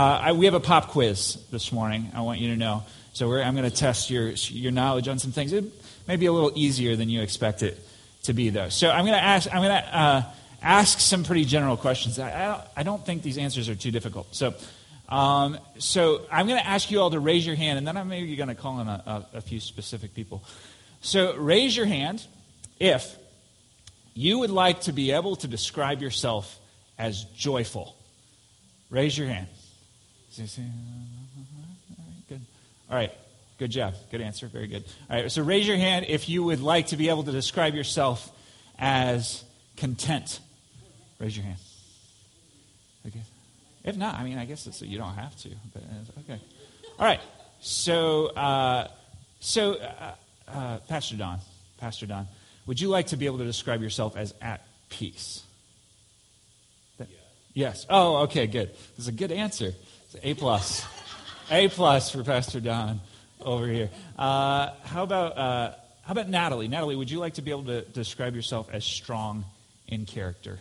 I, we have a pop quiz this morning. I want you to know. So I'm going to test your your knowledge on some things. It may be a little easier than you expect it to be, though. So I'm going to ask. I'm going to uh, ask some pretty general questions. I, I, don't, I don't think these answers are too difficult. So. Um, so I'm going to ask you all to raise your hand, and then I'm maybe going to call in a, a, a few specific people. So raise your hand if you would like to be able to describe yourself as joyful. Raise your hand. Good. All right. Good job. Good answer. Very good. All right. So raise your hand if you would like to be able to describe yourself as content. Raise your hand. Okay. If not, I mean, I guess you don't have to. But okay. All right. So, uh, so uh, uh, Pastor Don, Pastor Don, would you like to be able to describe yourself as at peace? That, yes. Oh, okay, good. This is a good answer. A plus. A plus for Pastor Don over here. Uh, how about uh, how about Natalie? Natalie, would you like to be able to describe yourself as strong in character?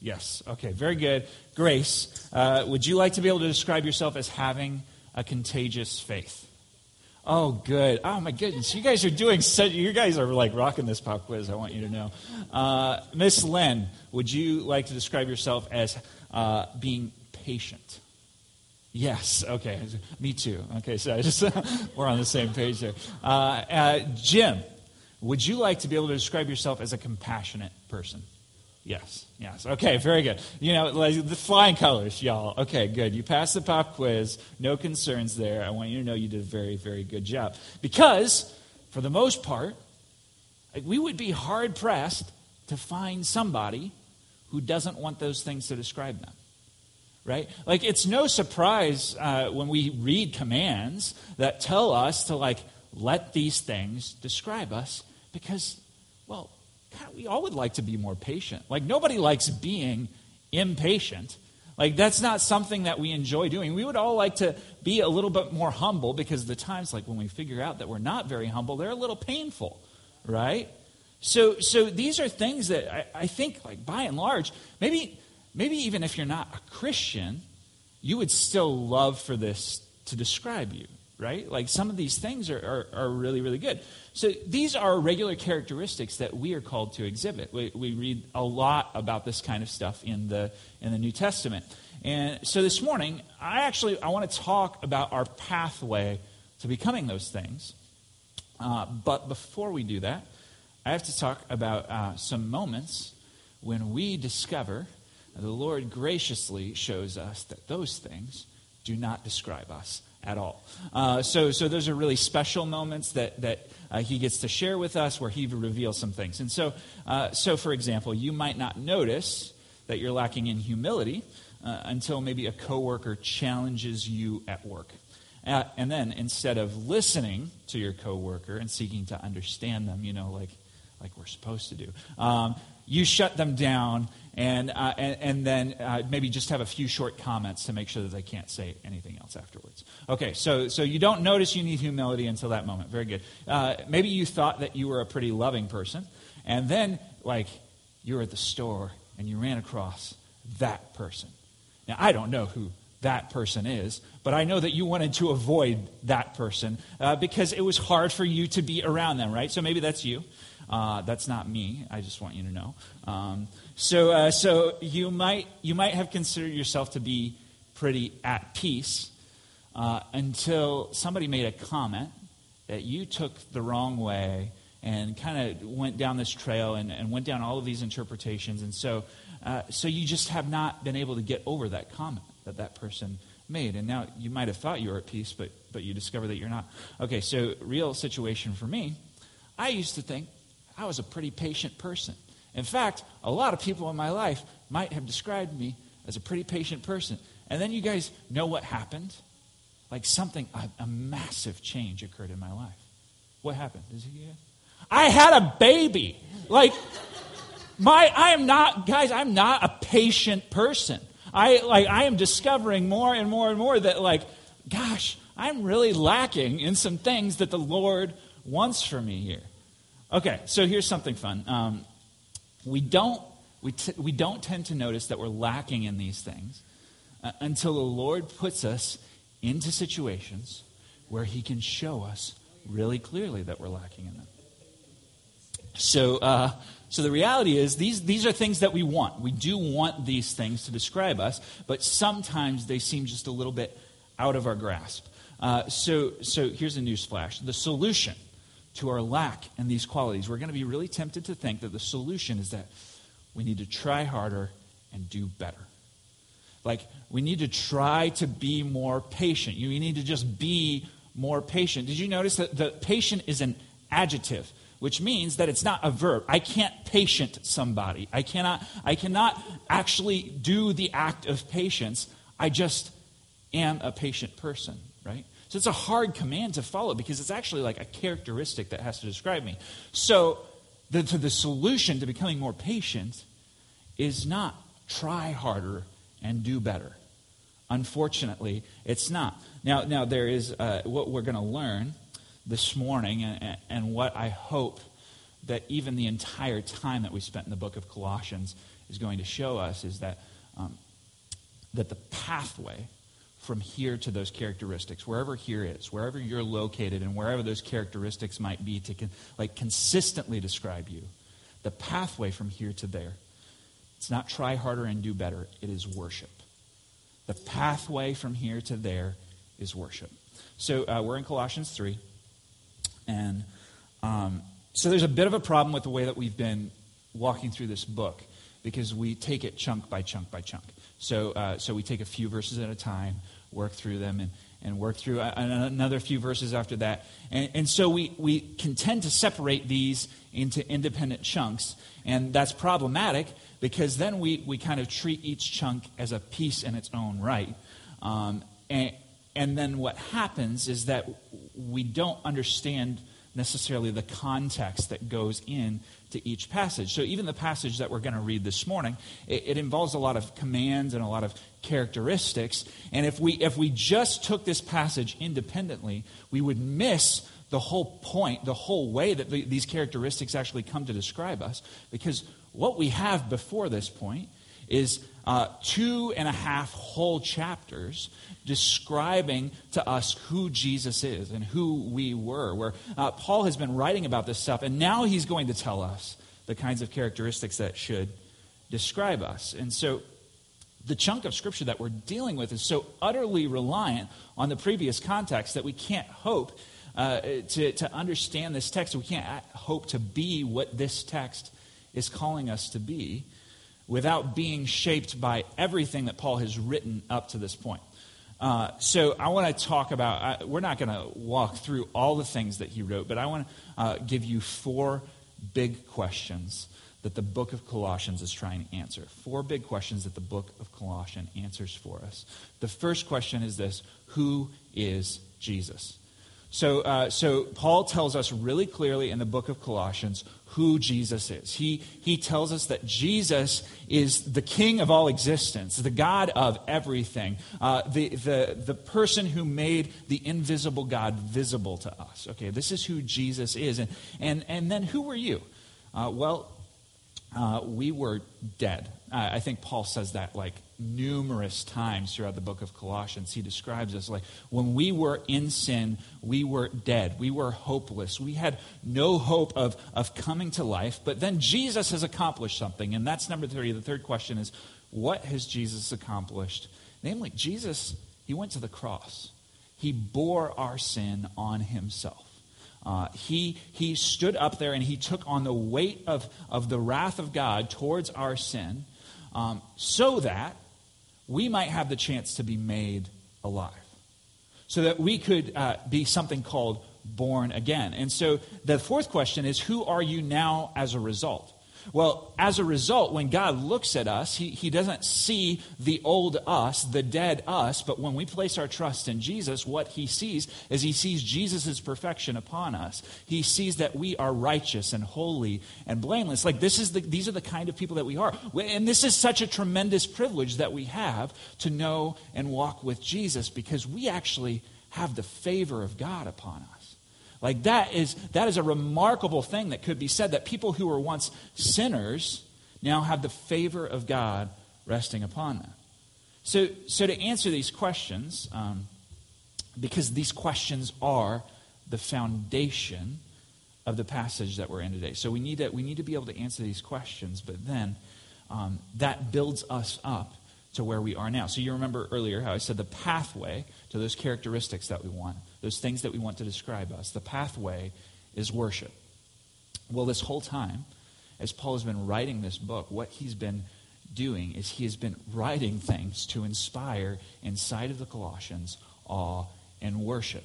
Yes. Okay. Very good. Grace, uh, would you like to be able to describe yourself as having a contagious faith? Oh, good. Oh, my goodness. You guys are doing such, you guys are like rocking this pop quiz, I want you to know. Uh, Miss Len, would you like to describe yourself as uh, being patient? Yes. Okay. Me too. Okay. So I just, we're on the same page there. Uh, uh, Jim, would you like to be able to describe yourself as a compassionate person? Yes, yes. Okay, very good. You know, like the flying colors, y'all. Okay, good. You passed the pop quiz. No concerns there. I want you to know you did a very, very good job. Because, for the most part, we would be hard pressed to find somebody who doesn't want those things to describe them. Right? Like, it's no surprise uh, when we read commands that tell us to, like, let these things describe us because, well, God, we all would like to be more patient. Like, nobody likes being impatient. Like, that's not something that we enjoy doing. We would all like to be a little bit more humble because the times, like when we figure out that we're not very humble, they're a little painful, right? So, so these are things that I, I think, like by and large, maybe, maybe even if you're not a Christian, you would still love for this to describe you, right? Like some of these things are, are, are really, really good. So these are regular characteristics that we are called to exhibit. We, we read a lot about this kind of stuff in the, in the New Testament. And so this morning, I actually I want to talk about our pathway to becoming those things. Uh, but before we do that, I have to talk about uh, some moments when we discover the Lord graciously shows us that those things do not describe us at all. Uh, so, so those are really special moments that, that uh, he gets to share with us where he reveals some things. And so, uh, so, for example, you might not notice that you're lacking in humility uh, until maybe a coworker challenges you at work. Uh, and then instead of listening to your coworker and seeking to understand them, you know, like, like we're supposed to do, um, you shut them down and, uh, and, and, then uh, maybe just have a few short comments to make sure that they can't say anything else afterwards. Okay, so, so you don't notice you need humility until that moment. Very good. Uh, maybe you thought that you were a pretty loving person, and then, like, you were at the store and you ran across that person. Now, I don't know who that person is, but I know that you wanted to avoid that person uh, because it was hard for you to be around them, right? So maybe that's you. Uh, that's not me. I just want you to know. Um, so, uh, so you might you might have considered yourself to be pretty at peace uh, until somebody made a comment that you took the wrong way and kind of went down this trail and, and, went down all of these interpretations, and so uh, so you just have not been able to get over that comment that that person made, and now you might have thought you were at peace, but but you discover that you're not. Okay, so real situation for me. I used to think I was a pretty patient person. In fact, a lot of people in my life might have described me as a pretty patient person. And then you guys know what happened? Like something, a, a massive change occurred in my life. What happened? I had a baby. Like, my, I am not, guys, I'm not a patient person. I, like, I am discovering more and more and more that, like, gosh, I'm really lacking in some things that the Lord wants for me here. Okay, so here's something fun. Um, we, don't, we, t- we don't tend to notice that we're lacking in these things uh, until the Lord puts us into situations where He can show us really clearly that we're lacking in them. So, uh, so the reality is, these, these are things that we want. We do want these things to describe us, but sometimes they seem just a little bit out of our grasp. Uh, so, so here's a news flash. The solution to our lack in these qualities, we're going to be really tempted to think that the solution is that we need to try harder and do better. Like, we need to try to be more patient. You need to just be more patient. Did you notice that the patient is an adjective? which means that it's not a verb. I can't patient somebody. I cannot, I cannot actually do the act of patience. I just am a patient person, right? So it's a hard command to follow because it's actually like a characteristic that has to describe me. So the, the solution to becoming more patient is not try harder and do better. Unfortunately, it's not. Now, now there is uh, what we're going to learn this morning, and, and what I hope that even the entire time that we spent in the book of Colossians is going to show us is that, um, that the pathway from here to those characteristics, wherever here is, wherever you're located, and wherever those characteristics might be to con- like consistently describe you, the pathway from here to there, it's not try harder and do better, it is worship. The pathway from here to there is worship. So uh, we're in Colossians 3. And um, so there's a bit of a problem with the way that we've been walking through this book because we take it chunk by chunk by chunk. So, uh, so we take a few verses at a time, work through them, and, and work through another few verses after that. And, and so we, we can tend to separate these into independent chunks, and that's problematic because then we, we kind of treat each chunk as a piece in its own right. Um, and, and then what happens is that we don't understand necessarily the context that goes in to each passage. So even the passage that we're going to read this morning, it, it, involves a lot of commands and a lot of characteristics. And if we if we just took this passage independently, we would miss the whole point, the whole way that the, these characteristics actually come to describe us. Because what we have before this point is uh, two and a half whole chapters describing to us who Jesus is and who we were. Where uh, Paul has been writing about this stuff, and now he's going to tell us the kinds of characteristics that should describe us. And so the chunk of scripture that we're dealing with is so utterly reliant on the previous context that we can't hope uh, to, to understand this text. We can't hope to be what this text is calling us to be without being shaped by everything that Paul has written up to this point. Uh, so I want to talk about, uh, we're not going to walk through all the things that he wrote, but I want to uh, give you four big questions that the book of Colossians is trying to answer. Four big questions that the book of Colossians answers for us. The first question is this Who is Jesus? So, uh, so Paul tells us really clearly in the book of Colossians who Jesus is. He, he tells us that Jesus is the king of all existence, the God of everything, uh, the, the, the person who made the invisible God visible to us. Okay, this is who Jesus is. And, and, and then who were you? Uh, well, uh, we were dead. I think Paul says that like numerous times throughout the book of Colossians. He describes us like when we were in sin, we were dead. We were hopeless. We had no hope of, of coming to life. But then Jesus has accomplished something. And that's number three. The third question is what has Jesus accomplished? Namely, Jesus, he went to the cross, he bore our sin on himself. Uh, he, he stood up there and he took on the weight of, of the wrath of God towards our sin um, so that we might have the chance to be made alive. So that we could uh, be something called born again. And so the fourth question is who are you now as a result? Well, as a result, when God looks at us, he, he doesn't see the old us, the dead us, but when we place our trust in Jesus, what he sees is he sees Jesus' perfection upon us. He sees that we are righteous and holy and blameless. Like this is the, these are the kind of people that we are. And this is such a tremendous privilege that we have to know and walk with Jesus because we actually have the favor of God upon us. Like that is that is a remarkable thing that could be said that people who were once sinners now have the favor of God resting upon them. So, so to answer these questions, um, because these questions are the foundation of the passage that we're in today. So we need to, we need to be able to answer these questions, but then um, that builds us up to where we are now. So you remember earlier how I said the pathway to those characteristics that we want, those things that we want to describe us, the pathway is worship. Well, this whole time, as Paul has been writing this book, what he's been doing is he has been writing things to inspire inside of the Colossians awe and worship.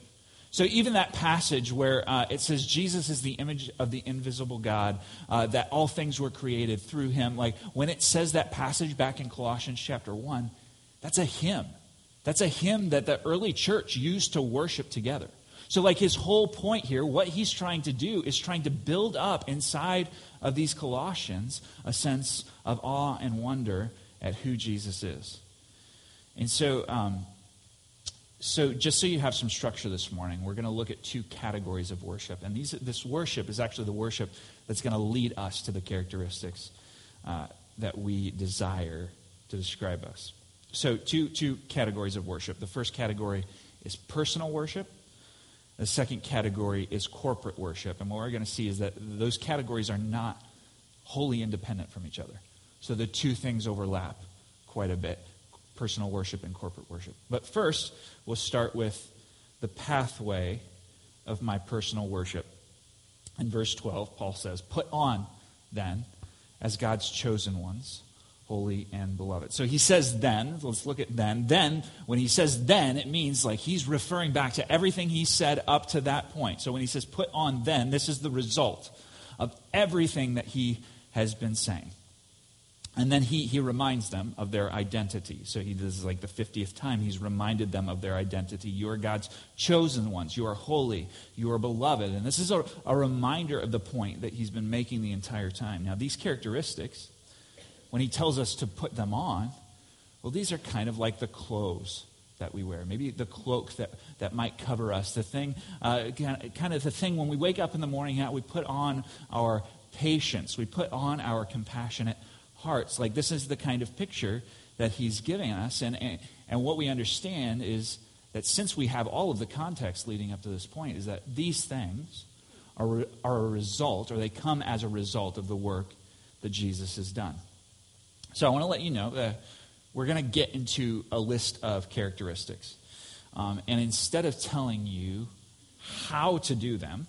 So, even that passage where uh, it says Jesus is the image of the invisible God, uh, that all things were created through him, like when it says that passage back in Colossians chapter 1, that's a hymn. That's a hymn that the early church used to worship together. So, like his whole point here, what he's trying to do is trying to build up inside of these Colossians a sense of awe and wonder at who Jesus is. And so, um, so just so you have some structure this morning, we're going to look at two categories of worship. And these, this worship is actually the worship that's going to lead us to the characteristics uh, that we desire to describe us. So, two, two categories of worship. The first category is personal worship, the second category is corporate worship. And what we're going to see is that those categories are not wholly independent from each other. So the two things overlap quite a bit personal worship and corporate worship. But first, we'll start with the pathway of my personal worship. In verse 12, Paul says, Put on, then, as God's chosen ones holy and beloved. So he says then, let's look at then. Then, when he says then, it means like he's referring back to everything he said up to that point. So when he says put on then, this is the result of everything that he has been saying. And then he, he reminds them of their identity. So he this is like the 50th time. He's reminded them of their identity. You are God's chosen ones. You are holy. You are beloved. And this is a, a reminder of the point that he's been making the entire time. Now, these characteristics, when he tells us to put them on, well, these are kind of like the clothes that we wear. Maybe the cloak that, that might cover us. The thing, uh, kind of the thing when we wake up in the morning, we put on our patience. We put on our compassionate hearts. Like this is the kind of picture that he's giving us. And, and, and what we understand is that since we have all of the context leading up to this point, is that these things are, are a result, or they come as a result of the work that Jesus has done. So I want to let you know that we're going to get into a list of characteristics. Um, and instead of telling you how to do them,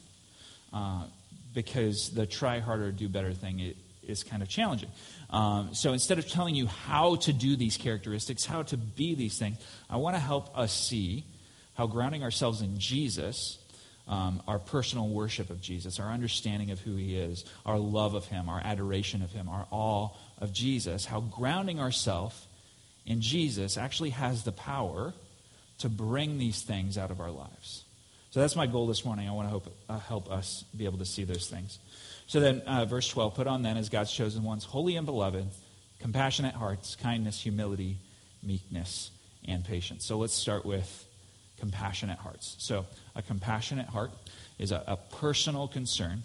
uh, because the try harder, do better thing is kind of challenging. Um, so instead of telling you how to do these characteristics, how to be these things, I want to help us see how grounding ourselves in Jesus, um, our personal worship of Jesus, our understanding of who he is, our love of him, our adoration of him, our awe of Jesus, how grounding ourselves in Jesus actually has the power to bring these things out of our lives. So that's my goal this morning. I want to hope, uh, help us be able to see those things. So then, uh, verse 12 put on then as God's chosen ones, holy and beloved, compassionate hearts, kindness, humility, meekness, and patience. So let's start with compassionate hearts. So a compassionate heart is a, a personal concern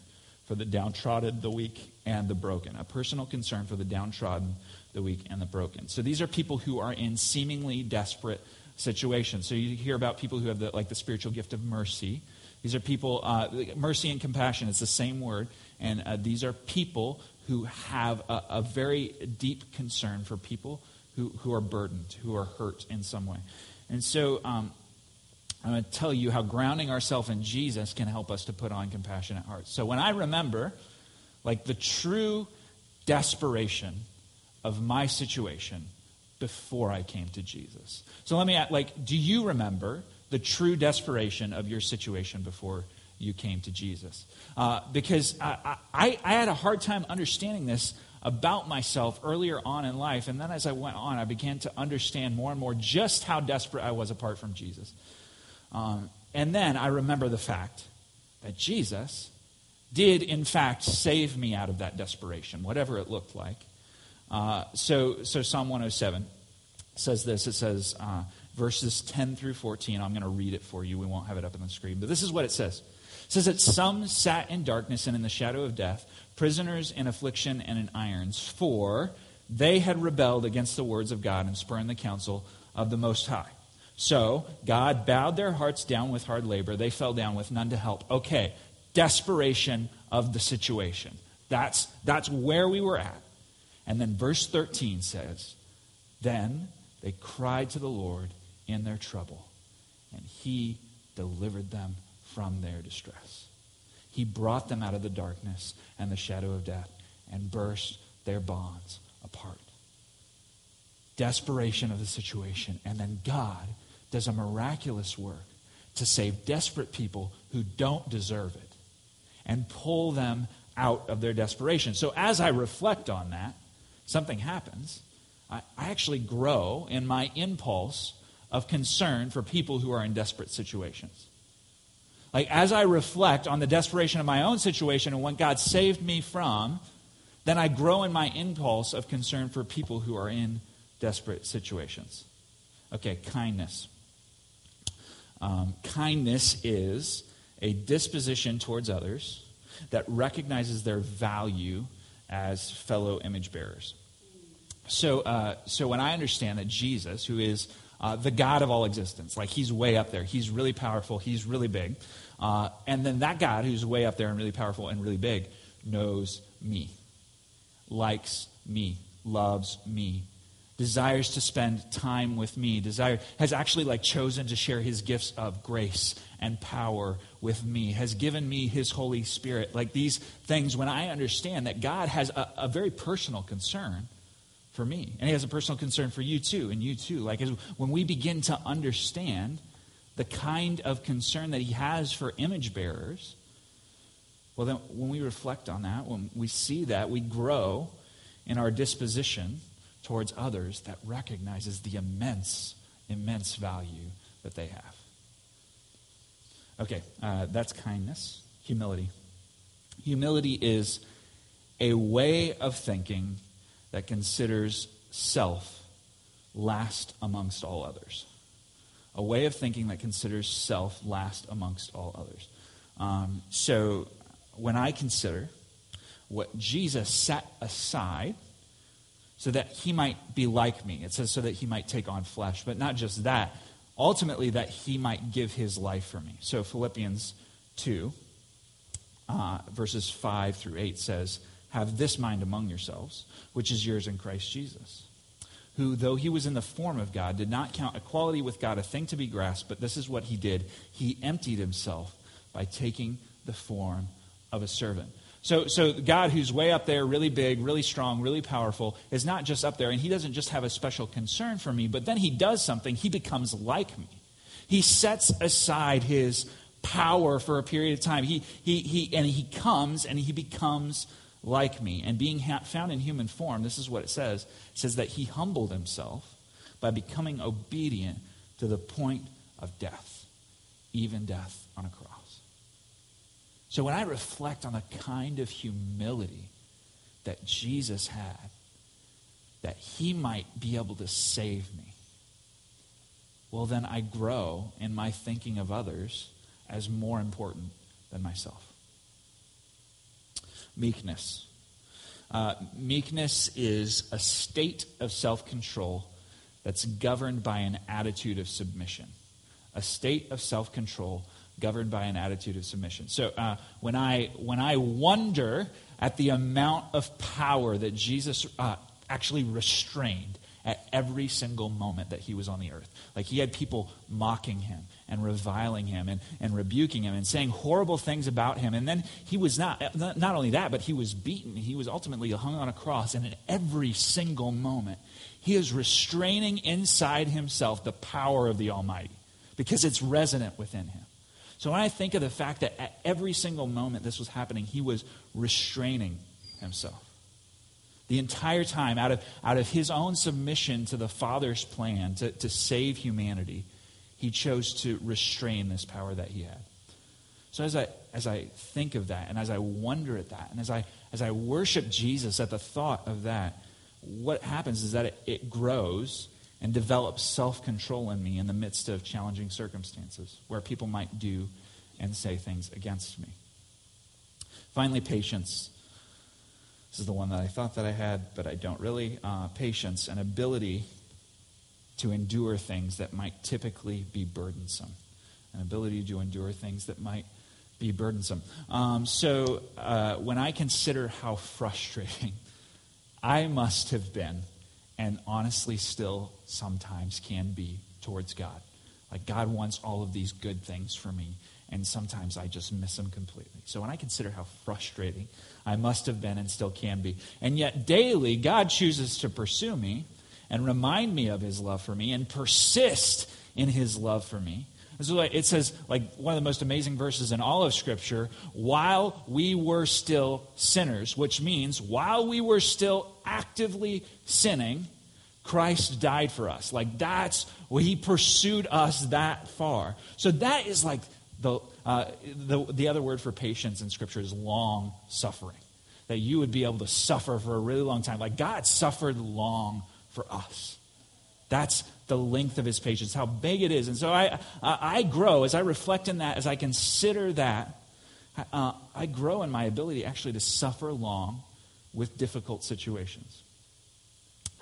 for the downtrodden, the weak, and the broken. A personal concern for the downtrodden, the weak, and the broken. So these are people who are in seemingly desperate situations. So you hear about people who have the, like the spiritual gift of mercy. These are people, uh, mercy and compassion, it's the same word. And uh, these are people who have a, a, very deep concern for people who, who are burdened, who are hurt in some way. And so um, I'm going to tell you how grounding ourselves in Jesus can help us to put on compassionate hearts. So when I remember, like, the true desperation of my situation before I came to Jesus. So let me ask, like, do you remember the true desperation of your situation before you came to Jesus? Uh, because I, I, I had a hard time understanding this about myself earlier on in life. And then as I went on, I began to understand more and more just how desperate I was apart from Jesus. Um, and then I remember the fact that Jesus did, in fact, save me out of that desperation, whatever it looked like. Uh, so, so Psalm 107 says this. It says, uh, verses 10 through 14. I'm going to read it for you. We won't have it up on the screen. But this is what it says. It says that some sat in darkness and in the shadow of death, prisoners in affliction and in irons, for They had rebelled against the words of God and spurned the counsel of the Most High. So God bowed their hearts down with hard labor. They fell down with none to help. Okay, desperation of the situation. That's, that's where we were at. And then verse 13 says, Then they cried to the Lord in their trouble, and he delivered them from their distress. He brought them out of the darkness and the shadow of death and burst their bonds apart. Desperation of the situation. And then God does a miraculous work to save desperate people who don't deserve it and pull them out of their desperation. So as I reflect on that, something happens. I, actually grow in my impulse of concern for people who are in desperate situations. Like, as I reflect on the desperation of my own situation and what God saved me from, then I grow in my impulse of concern for people who are in desperate situations. Okay, kindness. Um, kindness is a disposition towards others that recognizes their value as fellow image bearers. So, uh, so when I understand that Jesus, who is uh, the God of all existence, like he's way up there, he's really powerful, he's really big, uh, and then that God who's way up there and really powerful and really big knows me, likes me, loves me, desires to spend time with me, desire has actually like chosen to share his gifts of grace and power with me, has given me his Holy Spirit. Like these things, when I understand that God has a, a very personal concern for me, and he has a personal concern for you too, and you too. Like when we begin to understand the kind of concern that he has for image bearers, well, then when we reflect on that, when we see that, we grow in our disposition towards others that recognizes the immense, immense value that they have. Okay, uh, that's kindness. Humility. Humility is a way of thinking that considers self last amongst all others. A way of thinking that considers self last amongst all others. Um, so when I consider what Jesus set aside so that he might be like me. It says so that he might take on flesh, but not just that, ultimately that he might give his life for me. So Philippians 2, uh, verses 5 through 8 says, Have this mind among yourselves, which is yours in Christ Jesus, who, though he was in the form of God, did not count equality with God a thing to be grasped, but this is what he did. He emptied himself by taking the form of a servant. So, so God, who's way up there, really big, really strong, really powerful, is not just up there, and He doesn't just have a special concern for me, but then He does something. He becomes like me. He sets aside His power for a period of time. He, he, he, and He comes and He becomes like me. And being ha- found in human form, this is what it says it says that He humbled Himself by becoming obedient to the point of death, even death on a cross. So when I reflect on the kind of humility that Jesus had, that he might be able to save me, well, then I grow in my thinking of others as more important than myself. Meekness. Uh, meekness is a state of self control that's governed by an attitude of submission. A state of self control governed by an attitude of submission. So uh, when, I, when I wonder at the amount of power that Jesus uh, actually restrained at every single moment that he was on the earth. Like he had people mocking him and reviling him and, and rebuking him and saying horrible things about him. And then he was not, not only that, but he was beaten. He was ultimately hung on a cross. And in every single moment, he is restraining inside himself the power of the Almighty because it's resonant within him. So when I think of the fact that at every single moment this was happening, he was restraining himself. The entire time, out of, out of his own submission to the Father's plan to, to save humanity, he chose to restrain this power that he had. So as I, as I think of that, and as I wonder at that, and as I, as I worship Jesus at the thought of that, what happens is that it, it grows and develops self control in me in the midst of challenging circumstances where people might do and say things against me. Finally, patience. This is the one that I thought that I had, but I don't really. Uh, patience, an ability to endure things that might typically be burdensome. An ability to endure things that might be burdensome. Um, so uh, when I consider how frustrating I must have been, and honestly still sometimes can be towards God. Like God wants all of these good things for me, and sometimes I just miss them completely. So when I consider how frustrating I must have been and still can be, and yet daily God chooses to pursue me and remind me of his love for me and persist in his love for me. It says, like one of the most amazing verses in all of Scripture, while we were still sinners, which means while we were still actively sinning, Christ died for us. Like that's well, he pursued us that far. So that is like the, uh, the, the other word for patience in Scripture is long suffering. That you would be able to suffer for a really long time. Like God suffered long for us. That's the length of his patience, how big it is. And so I, I grow as I reflect in that, as I consider that, uh, I grow in my ability actually to suffer long with difficult situations.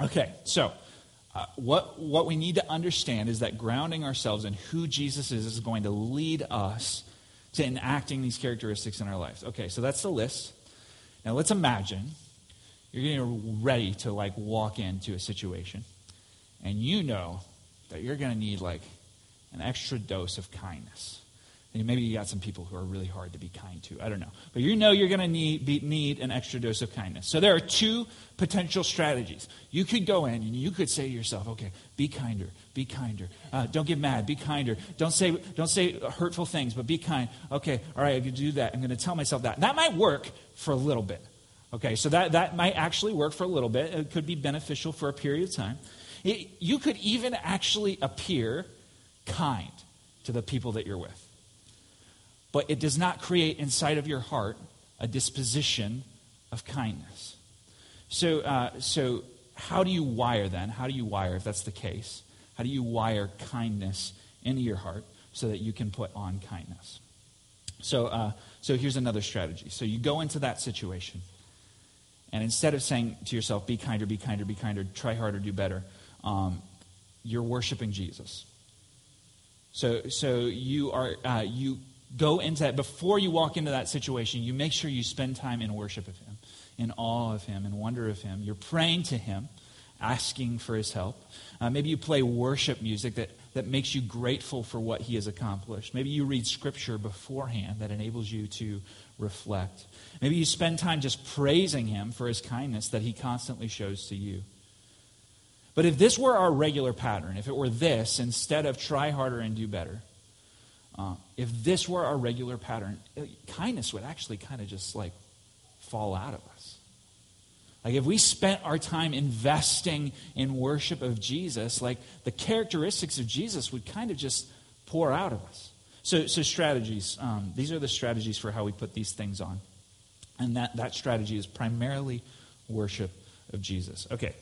Okay, so uh, what, what we need to understand is that grounding ourselves in who Jesus is is going to lead us to enacting these characteristics in our lives. Okay, so that's the list. Now let's imagine you're getting ready to like walk into a situation and you know that you're going to need like an extra dose of kindness. And maybe you got some people who are really hard to be kind to. I don't know. But you know you're going to need, need an extra dose of kindness. So there are two potential strategies. You could go in and you could say to yourself, okay, be kinder, be kinder. Uh, don't get mad, be kinder. Don't say, don't say hurtful things, but be kind. Okay, all right, I can do that. I'm going to tell myself that. That might work for a little bit. Okay, so that, that might actually work for a little bit. It could be beneficial for a period of time. It, you could even actually appear kind to the people that you're with but it does not create inside of your heart a disposition of kindness. So, uh, so how do you wire then? How do you wire, if that's the case? How do you wire kindness into your heart so that you can put on kindness? So, uh, so here's another strategy. So you go into that situation, and instead of saying to yourself, be kinder, be kinder, be kinder, try harder, do better, um, you're worshiping Jesus. So, so you are uh, you go into that, before you walk into that situation, you make sure you spend time in worship of Him, in awe of Him, in wonder of Him. You're praying to Him, asking for His help. Uh, maybe you play worship music that, that makes you grateful for what He has accomplished. Maybe you read Scripture beforehand that enables you to reflect. Maybe you spend time just praising Him for His kindness that He constantly shows to you. But if this were our regular pattern, if it were this instead of try harder and do better, uh, if this were our regular pattern, kindness would actually kind of just like fall out of us. Like if we spent our time investing in worship of Jesus, like the characteristics of Jesus would kind of just pour out of us. So, so strategies. Um, these are the strategies for how we put these things on. And that, that strategy is primarily worship of Jesus. Okay.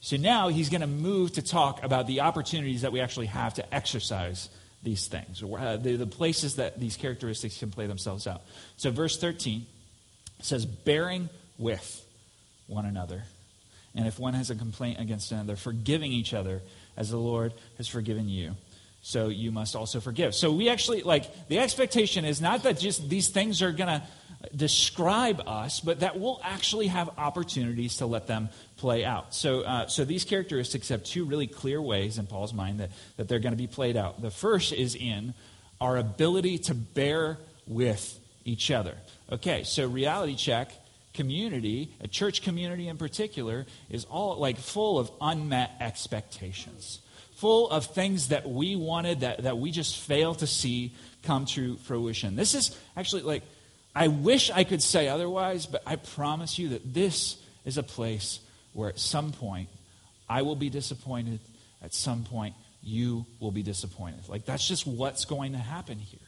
So now he's going to move to talk about the opportunities that we actually have to exercise these things, uh, the, the places that these characteristics can play themselves out. So, verse 13 says, bearing with one another. And if one has a complaint against another, forgiving each other as the Lord has forgiven you. So you must also forgive. So we actually, like, the expectation is not that just these things are going to describe us, but that we'll actually have opportunities to let them play out. So, uh, so these characteristics have two really clear ways in Paul's mind that, that they're going to be played out. The first is in our ability to bear with each other. Okay, so reality check community, a church community in particular, is all like full of unmet expectations, full of things that we wanted that, that we just fail to see come to fruition. This is actually like, I wish I could say otherwise, but I promise you that this is a place where at some point I will be disappointed, at some point you will be disappointed. Like that's just what's going to happen here.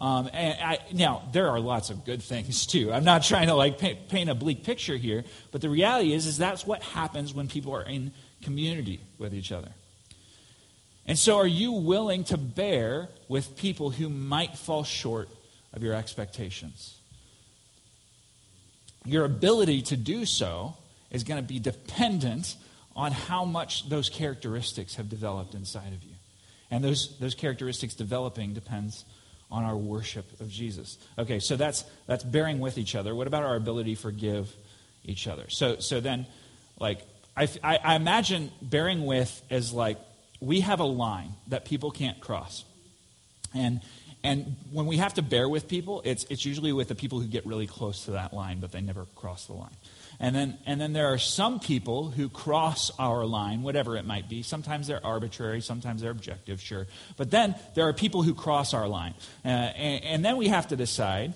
Um, and I, now there are lots of good things too. I'm not trying to like paint, paint a bleak picture here, but the reality is, is that's what happens when people are in community with each other. And so, are you willing to bear with people who might fall short of your expectations? your ability to do so is going to be dependent on how much those characteristics have developed inside of you. And those, those characteristics developing depends on our worship of Jesus. Okay, so that's, that's bearing with each other. What about our ability to forgive each other? So, so then, like, I, I, imagine bearing with as like, we have a line that people can't cross. And, and when we have to bear with people, it's, it's usually with the people who get really close to that line, but they never cross the line. And then, and then there are some people who cross our line, whatever it might be. Sometimes they're arbitrary, sometimes they're objective, sure. But then there are people who cross our line. Uh, and, and then we have to decide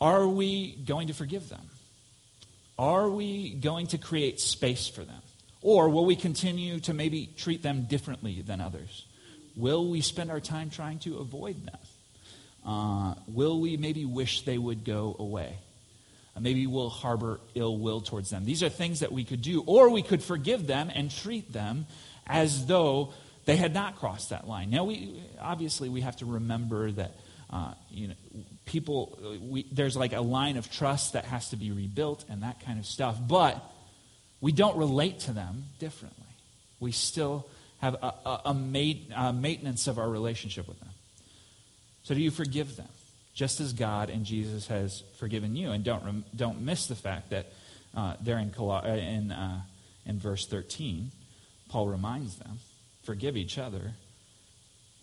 are we going to forgive them? Are we going to create space for them? Or will we continue to maybe treat them differently than others? Will we spend our time trying to avoid them? Uh, will we maybe wish they would go away? Uh, maybe we'll harbor ill will towards them. These are things that we could do. Or we could forgive them and treat them as though they had not crossed that line. Now, we, obviously, we have to remember that uh, you know, people, we, there's like a line of trust that has to be rebuilt and that kind of stuff. But we don't relate to them differently. We still have a, a, a, a maintenance of our relationship with them. So, do you forgive them? just as God and Jesus has forgiven you. And don't, don't miss the fact that uh, there in, uh, in, uh, in verse 13, Paul reminds them forgive each other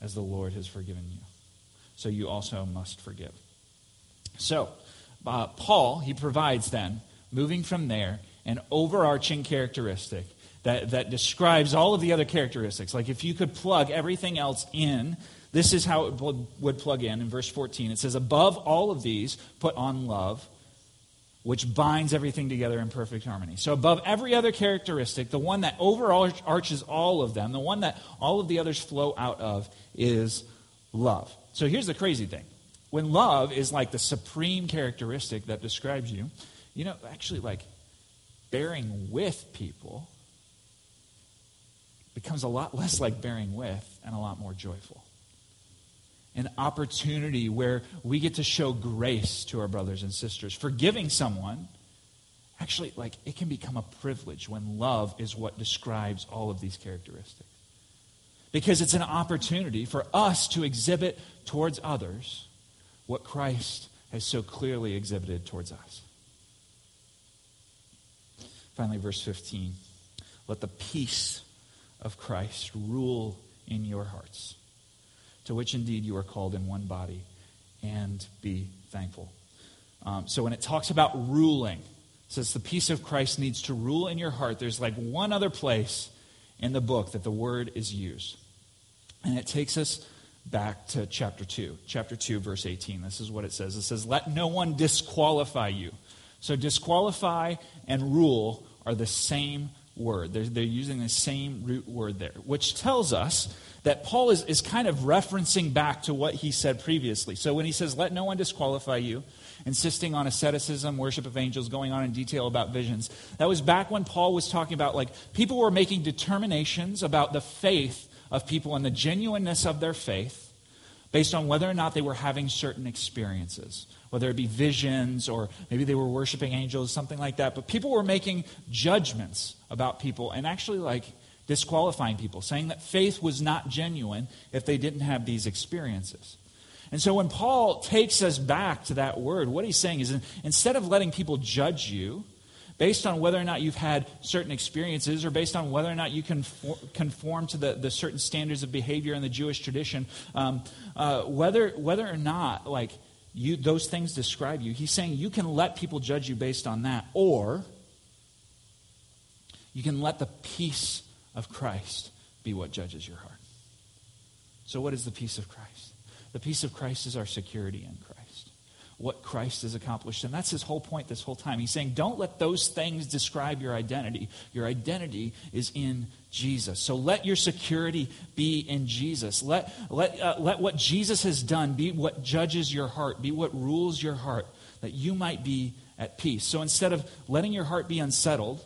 as the Lord has forgiven you. So you also must forgive. So, uh, Paul, he provides then, moving from there, an overarching characteristic that, that describes all of the other characteristics. Like if you could plug everything else in this is how it would plug in in verse 14. It says, Above all of these, put on love, which binds everything together in perfect harmony. So, above every other characteristic, the one that overarches all of them, the one that all of the others flow out of, is love. So, here's the crazy thing when love is like the supreme characteristic that describes you, you know, actually, like bearing with people becomes a lot less like bearing with and a lot more joyful an opportunity where we get to show grace to our brothers and sisters. Forgiving someone, actually, like, it can become a privilege when love is what describes all of these characteristics. Because it's an opportunity for us to exhibit towards others what Christ has so clearly exhibited towards us. Finally, verse 15. Let the peace of Christ rule in your hearts to which indeed you are called in one body, and be thankful. Um, so when it talks about ruling, says the peace of Christ needs to rule in your heart. There's like one other place in the book that the word is used. And it takes us back to chapter 2. Chapter 2, verse 18. This is what it says. It says, Let no one disqualify you. So disqualify and rule are the same word. They're, they're using the same root word there, which tells us that Paul is, is kind of referencing back to what he said previously. So when he says, Let no one disqualify you, insisting on asceticism, worship of angels, going on in detail about visions, that was back when Paul was talking about like people were making determinations about the faith of people and the genuineness of their faith based on whether or not they were having certain experiences, whether it be visions or maybe they were worshiping angels, something like that. But people were making judgments about people and actually like disqualifying people, saying that faith was not genuine if they didn't have these experiences. And so when Paul takes us back to that word, what he's saying is instead of letting people judge you, based on whether or not you've had certain experiences or based on whether or not you conform, conform to the, the certain standards of behavior in the Jewish tradition, um, uh, whether, whether or not like you, those things describe you, he's saying you can let people judge you based on that, or you can let the peace of Christ be what judges your heart. So, what is the peace of Christ? The peace of Christ is our security in Christ what Christ has accomplished. And that's his whole point this whole time. He's saying, don't let those things describe your identity. Your identity is in Jesus. So let your security be in Jesus. Let, let, uh, let what Jesus has done be what judges your heart, be what rules your heart, that you might be at peace. So instead of letting your heart be unsettled,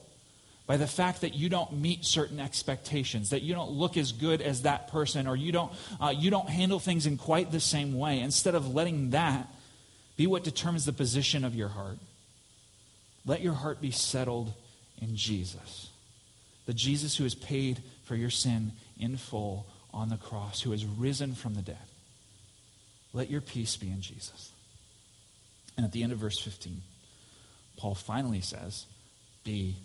by the fact that you don't meet certain expectations, that you don't look as good as that person, or you don't, uh, you don't handle things in quite the same way. Instead of letting that be what determines the position of your heart. Let your heart be settled in Jesus. The Jesus who has paid for your sin in full on the cross, who has risen from the dead. Let your peace be in Jesus. And at the end of verse 15, Paul finally says, Be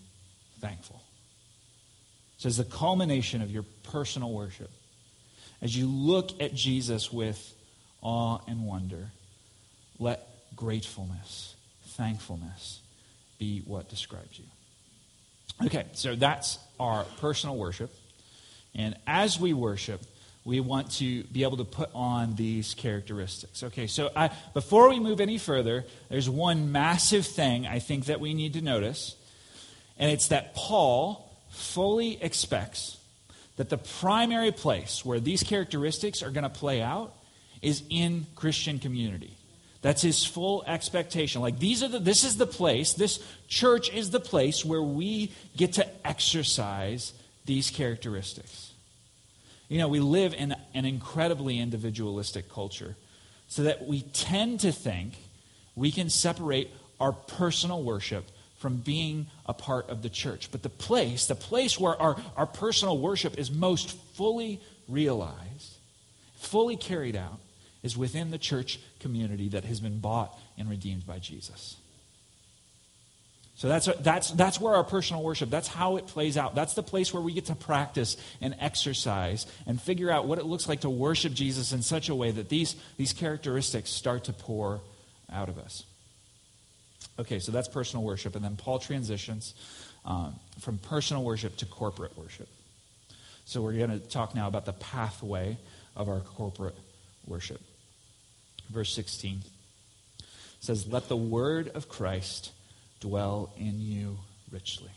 thankful. It says the culmination of your personal worship. As you look at Jesus with awe and wonder, let gratefulness, thankfulness be what describes you. Okay, so that's our personal worship. And as we worship, we want to be able to put on these characteristics. Okay, so I, before we move any further, there's one massive thing I think that we need to notice, and it's that Paul fully expects that the primary place where these characteristics are going to play out is in Christian community. That's his full expectation. Like these are the this is the place, this church is the place where we get to exercise these characteristics. You know, we live in an incredibly individualistic culture so that we tend to think we can separate our personal worship from being a part of the church. But the place, the place where our, our personal worship is most fully realized, fully carried out, is within the church community that has been bought and redeemed by Jesus. So that's, that's, that's where our personal worship, that's how it plays out. That's the place where we get to practice and exercise and figure out what it looks like to worship Jesus in such a way that these, these characteristics start to pour out of us. Okay, so that's personal worship. And then Paul transitions um, from personal worship to corporate worship. So we're going to talk now about the pathway of our corporate worship. Verse 16 says, Let the word of Christ dwell in you richly,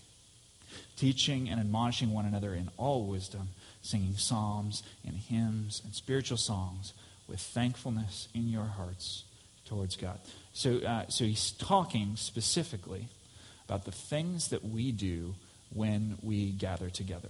teaching and admonishing one another in all wisdom, singing psalms and hymns and spiritual songs with thankfulness in your hearts towards God. So, uh, so he's talking specifically about the things that we do when we gather together.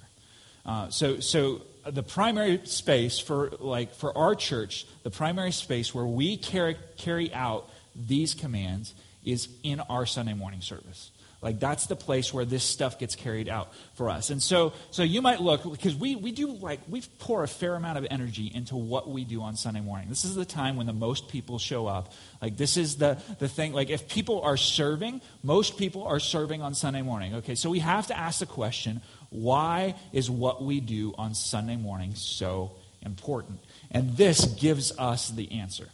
Uh, so, so the primary space for like for our church, the primary space where we carry carry out these commands is in our Sunday morning service. Like that's the place where this stuff gets carried out for us. And so so you might look because we we do like we pour a fair amount of energy into what we do on Sunday morning. This is the time when the most people show up. Like this is the the thing like if people are serving, most people are serving on Sunday morning. Okay? So we have to ask the question, why is what we do on Sunday morning so important? And this gives us the answer.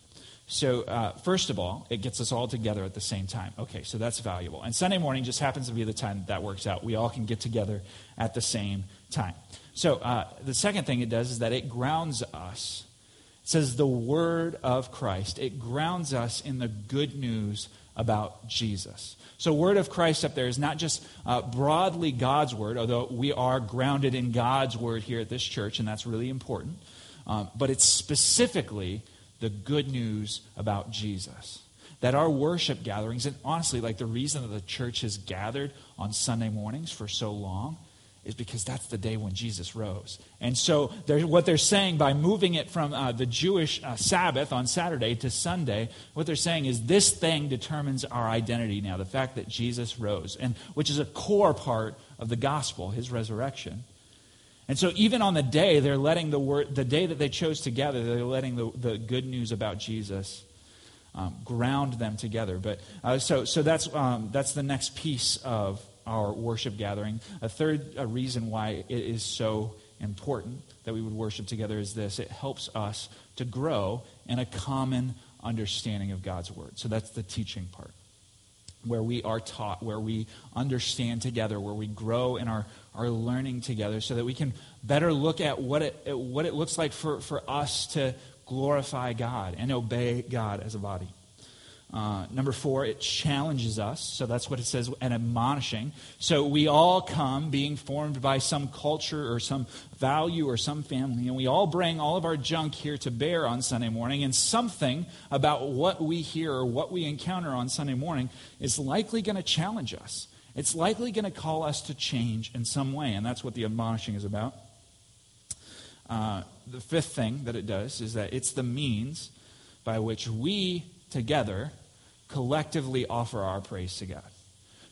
So, uh, first of all, it gets us all together at the same time. Okay, so that's valuable. And Sunday morning just happens to be the time that, that works out. We all can get together at the same time. So, uh, the second thing it does is that it grounds us. It says the word of Christ. It grounds us in the good news about Jesus. So, word of Christ up there is not just uh, broadly God's word, although we are grounded in God's word here at this church, and that's really important. Um, but it's specifically the good news about Jesus. That our worship gatherings, and honestly, like the reason that the church has gathered on Sunday mornings for so long, is because that's the day when Jesus rose. And so, what they're saying by moving it from uh, the Jewish uh, Sabbath on Saturday to Sunday, what they're saying is this thing determines our identity now, the fact that Jesus rose, and which is a core part of the gospel, his resurrection. And so even on the day, they're letting the word, the day that they chose together, they're letting the, the good news about Jesus um, ground them together. But uh, so, so that's, um, that's the next piece of our worship gathering. A third a reason why it is so important that we would worship together is this it helps us to grow in a common understanding of God's word. So that's the teaching part where we are taught, where we understand together, where we grow in our, our learning together, so that we can better look at what it, what it looks like for, for us to glorify God and obey God as a body. Uh, number four, it challenges us. So that's what it says, and admonishing. So we all come being formed by some culture or some value or some family, and we all bring all of our junk here to bear on Sunday morning, and something about what we hear or what we encounter on Sunday morning is likely going to challenge us. It's likely going to call us to change in some way, and that's what the admonishing is about. Uh, the fifth thing that it does is that it's the means by which we together collectively offer our praise to God.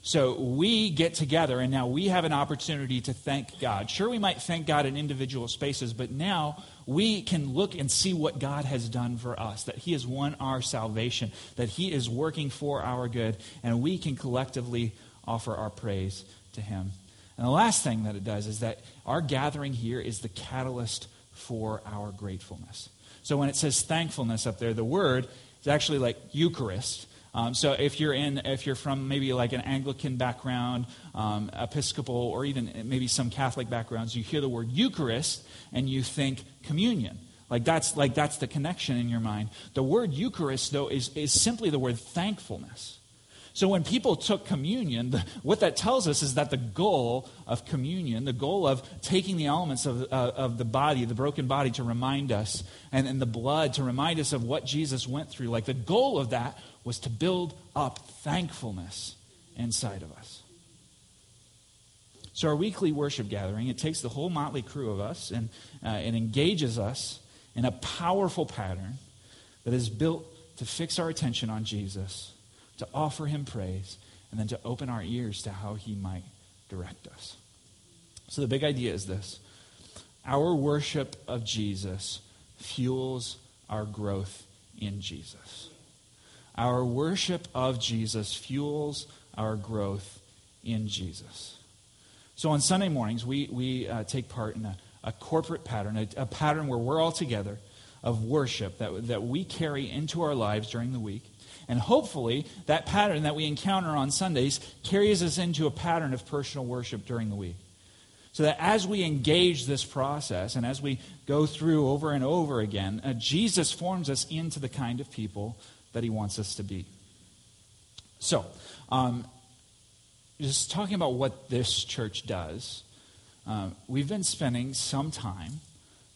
So we get together, and now we have an opportunity to thank God. Sure, we might thank God in individual spaces, but now we can look and see what God has done for us, that He has won our salvation, that He is working for our good, and we can collectively offer our praise to Him. And the last thing that it does is that our gathering here is the catalyst for our gratefulness. So when it says thankfulness up there, the word is actually like Eucharist. Um, so if you're in, if you're from maybe like an Anglican background, um, Episcopal, or even maybe some Catholic backgrounds, you hear the word Eucharist and you think communion. Like that's like that's the connection in your mind. The word Eucharist, though, is, is simply the word thankfulness. So when people took communion, what that tells us is that the goal of communion, the goal of taking the elements of, uh, of the body, the broken body, to remind us, and, and the blood to remind us of what Jesus went through, like the goal of that was to build up thankfulness inside of us. So our weekly worship gathering, it takes the whole motley crew of us and uh, it engages us in a powerful pattern that is built to fix our attention on Jesus to offer him praise, and then to open our ears to how he might direct us. So the big idea is this our worship of Jesus fuels our growth in Jesus. Our worship of Jesus fuels our growth in Jesus. So on Sunday mornings, we, we uh, take part in a, a corporate pattern, a, a pattern where we're all together of worship that, that we carry into our lives during the week. And hopefully, that pattern that we encounter on Sundays carries us into a pattern of personal worship during the week. So that as we engage this process and as we go through over and over again, uh, Jesus forms us into the kind of people that he wants us to be. So, um, just talking about what this church does, um, we've been spending some time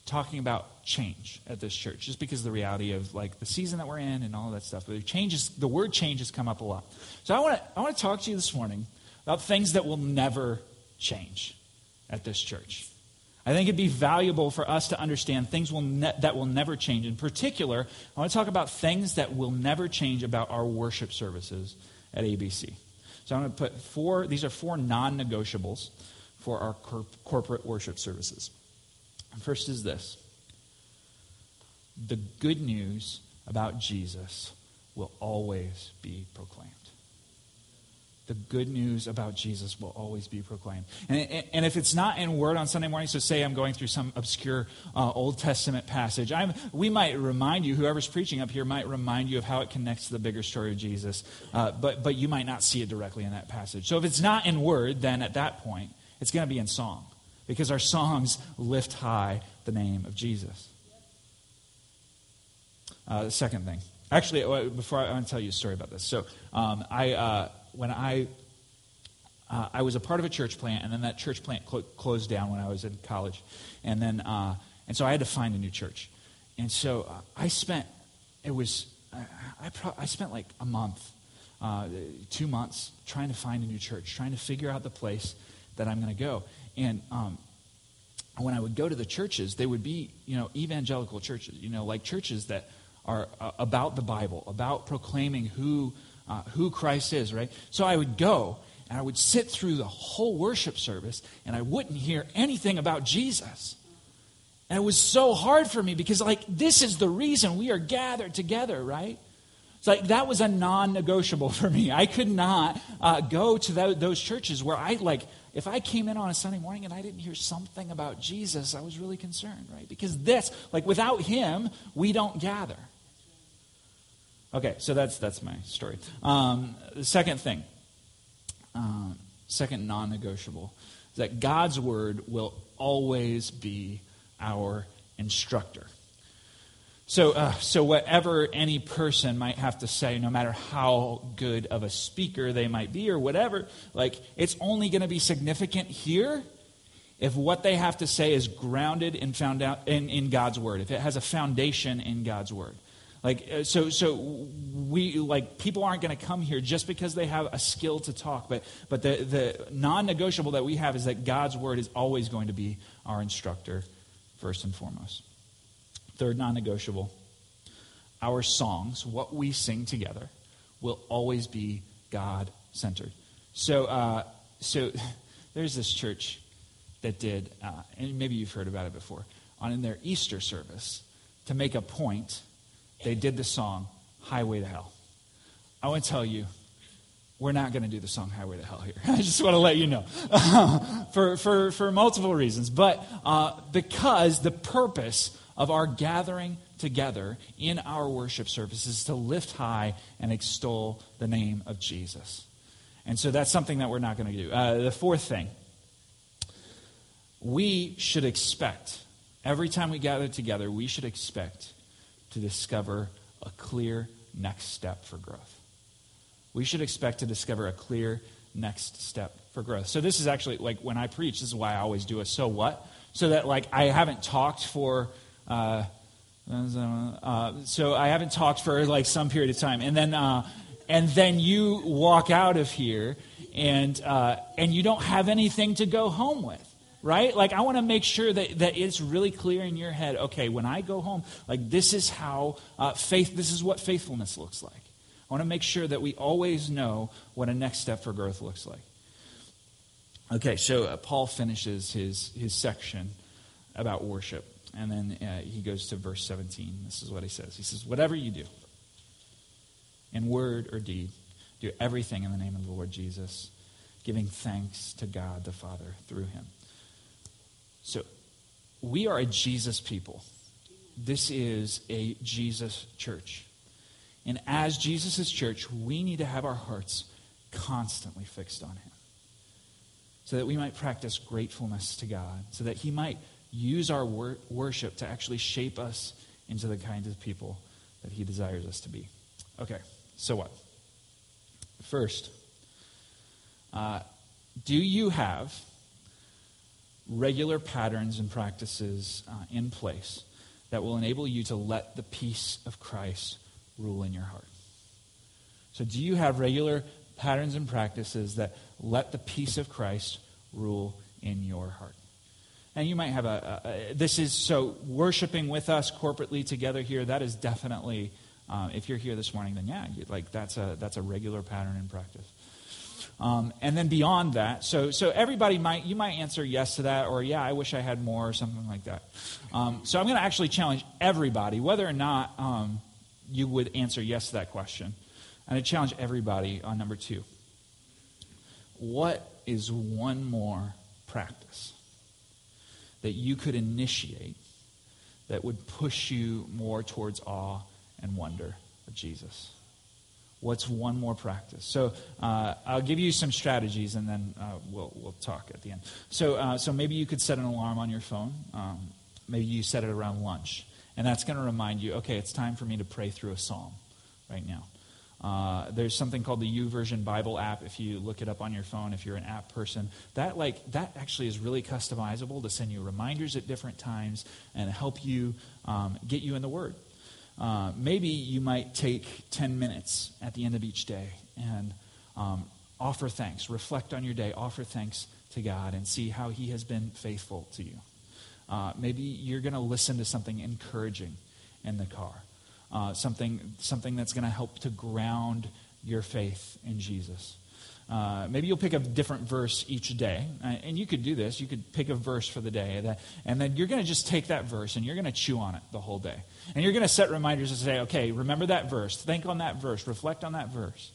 talking about change at this church, just because of the reality of like the season that we're in and all that stuff. But changes, the word change has come up a lot. So I want to I want to talk to you this morning about things that will never change at this church. I think it'd be valuable for us to understand things will ne- that will never change. In particular, I want to talk about things that will never change about our worship services at ABC. So I'm going to put four, these are four non negotiables for our cor- corporate worship services. First is this the good news about Jesus will always be proclaimed. The good news about Jesus will always be proclaimed. And, and if it's not in word on Sunday morning, so say I'm going through some obscure uh, Old Testament passage, I'm, we might remind you, whoever's preaching up here might remind you of how it connects to the bigger story of Jesus, uh, but, but you might not see it directly in that passage. So if it's not in word, then at that point, it's going to be in song because our songs lift high the name of Jesus. Uh, the second thing, actually, uh, before I, I, want to tell you a story about this. So, um, I uh, when I uh, I was a part of a church plant, and then that church plant cl- closed down when I was in college, and then uh, and so I had to find a new church, and so uh, I spent it was I, pro- I spent like a month, two months trying to find a new church, trying to figure out the place that I'm going to go, and um, when I would go to the churches, they would be, you know, evangelical churches, you know, like churches that are uh, about the Bible, about proclaiming who, uh, who Christ is, right? So I would go and I would sit through the whole worship service and I wouldn't hear anything about Jesus. And it was so hard for me because, like, this is the reason we are gathered together, right? It's like that was a non negotiable for me. I could not uh, go to that, those churches where I, like, if I came in on a Sunday morning and I didn't hear something about Jesus, I was really concerned, right? Because this, like without him, we don't gather. Okay, so that's that's my story. Um, the second thing, um, second non-negotiable, is that God's word will always be our instructor. So, uh, so whatever any person might have to say, no matter how good of a speaker they might be or whatever, like it's only going to be significant here if what they have to say is grounded and found out in, in God's word, if it has a foundation in God's word. Like uh, so, so we like people aren't going to come here just because they have a skill to talk, but but the the non-negotiable that we have is that God's word is always going to be our instructor first and foremost. Third non negotiable our songs, what we sing together, will always be God centered. So, uh, so there's this church that did, uh, and maybe you've heard about it before, on in their Easter service, to make a point, they did the song Highway to Hell. I want to tell you, we're not going to do the song Highway to Hell here. I just want to let you know. for, for, for multiple reasons. But uh, because the purpose of our gathering together in our worship services to lift high and extol the name of Jesus. And so that's something that we're not going to do. Uh, the fourth thing, we should expect, every time we gather together, we should expect to discover a clear next step for growth. We should expect to discover a clear next step for growth. So this is actually like when I preach, this is why I always do a so what. So that like I haven't talked for uh, uh, so I haven't talked for like some period of time, and then uh, and then you walk out of here, and uh, and you don't have anything to go home with, right? Like I want to make sure that that it's really clear in your head. Okay, when I go home, like this is how uh, faith. This is what faithfulness looks like. I want to make sure that we always know what a next step for growth looks like. Okay, so uh, Paul finishes his his section about worship. And then uh, he goes to verse 17. This is what he says. He says, Whatever you do, in word or deed, do everything in the name of the Lord Jesus, giving thanks to God the Father through him. So, we are a Jesus people. This is a Jesus church. And as Jesus' church, we need to have our hearts constantly fixed on him so that we might practice gratefulness to God, so that he might use our wor- worship to actually shape us into the kind of people that He desires us to be. Okay, so what? First, uh, do you have regular patterns and practices uh, in place that will enable you to let the peace of Christ rule in your heart? So, do you have regular patterns and practices that let the peace of Christ rule in your heart? And you might have a, a, a, this is so worshiping with us corporately together here. That is definitely, um, if you're here this morning, then yeah, like that's a that's a regular pattern in practice. Um, and then beyond that, so so everybody might you might answer yes to that, or yeah, I wish I had more, or something like that. Um, so I'm going to actually challenge everybody, whether or not um, you would answer yes to that question. And I challenge everybody on number two. What is one more practice? That you could initiate that would push you more towards awe and wonder of Jesus? What's one more practice? So uh, I'll give you some strategies, and then uh, we'll we'll talk at the end. So uh, so maybe you could set an alarm on your phone. Um, maybe you set it around lunch, and that's going to remind you. Okay, it's time for me to pray through a psalm right now. Uh, there's something called the YouVersion Bible app. If you look it up on your phone, if you're an app person, that like that actually is really customizable to send you reminders at different times and help you um, get you in the Word. Uh, maybe you might take 10 minutes at the end of each day and um, offer thanks, reflect on your day, offer thanks to God, and see how He has been faithful to you. Uh, maybe you're going to listen to something encouraging in the car uh, something, something that's going to help to ground your faith in Jesus. Uh, maybe you'll pick a different verse each day. Uh, and you could do this. You could pick a verse for the day. That, and then you're going to just take that verse and you're going to chew on it the whole day. And you're going to set reminders to say, okay, remember that verse. Think on that verse. Reflect on that verse.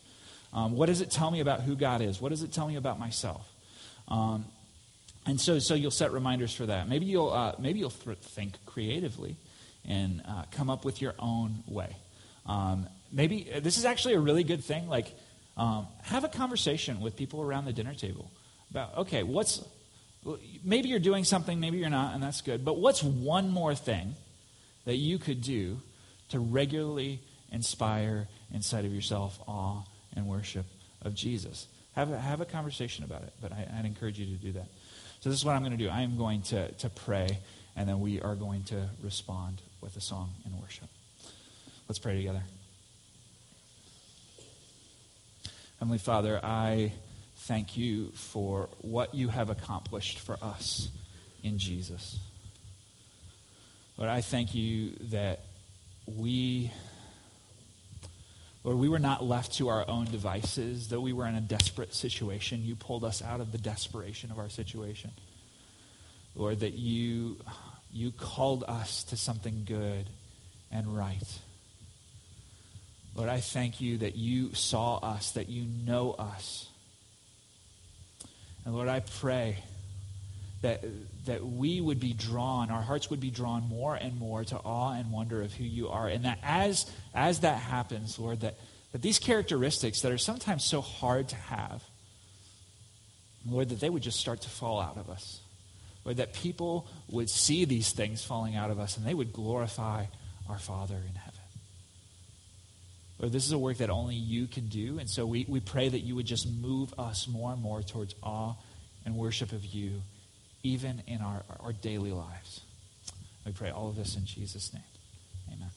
Um, what does it tell me about who God is? What does it tell me about myself? Um, and so, so you'll set reminders for that. Maybe you'll, uh, maybe you'll th- think creatively and uh, come up with your own way. Um, maybe uh, this is actually a really good thing. Like, um, have a conversation with people around the dinner table about, okay, what's, maybe you're doing something, maybe you're not, and that's good, but what's one more thing that you could do to regularly inspire inside of yourself awe and worship of Jesus? Have a, have a conversation about it, but I, I'd encourage you to do that. So, this is what I'm going to do. I am going to, to pray, and then we are going to respond with a song in worship. Let's pray together. Heavenly Father, I thank you for what you have accomplished for us in Jesus. Lord, I thank you that we Lord, we were not left to our own devices, though we were in a desperate situation. You pulled us out of the desperation of our situation. Lord, that you, you called us to something good and right. Lord, I thank you that you saw us, that you know us. And Lord, I pray that, that we would be drawn, our hearts would be drawn more and more to awe and wonder of who you are. And that as, as that happens, Lord, that, that these characteristics that are sometimes so hard to have, Lord, that they would just start to fall out of us. Lord, that people would see these things falling out of us and they would glorify our Father in heaven. Lord, this is a work that only you can do. And so we, we pray that you would just move us more and more towards awe and worship of you even in our, our daily lives. We pray all of this in Jesus' name. Amen.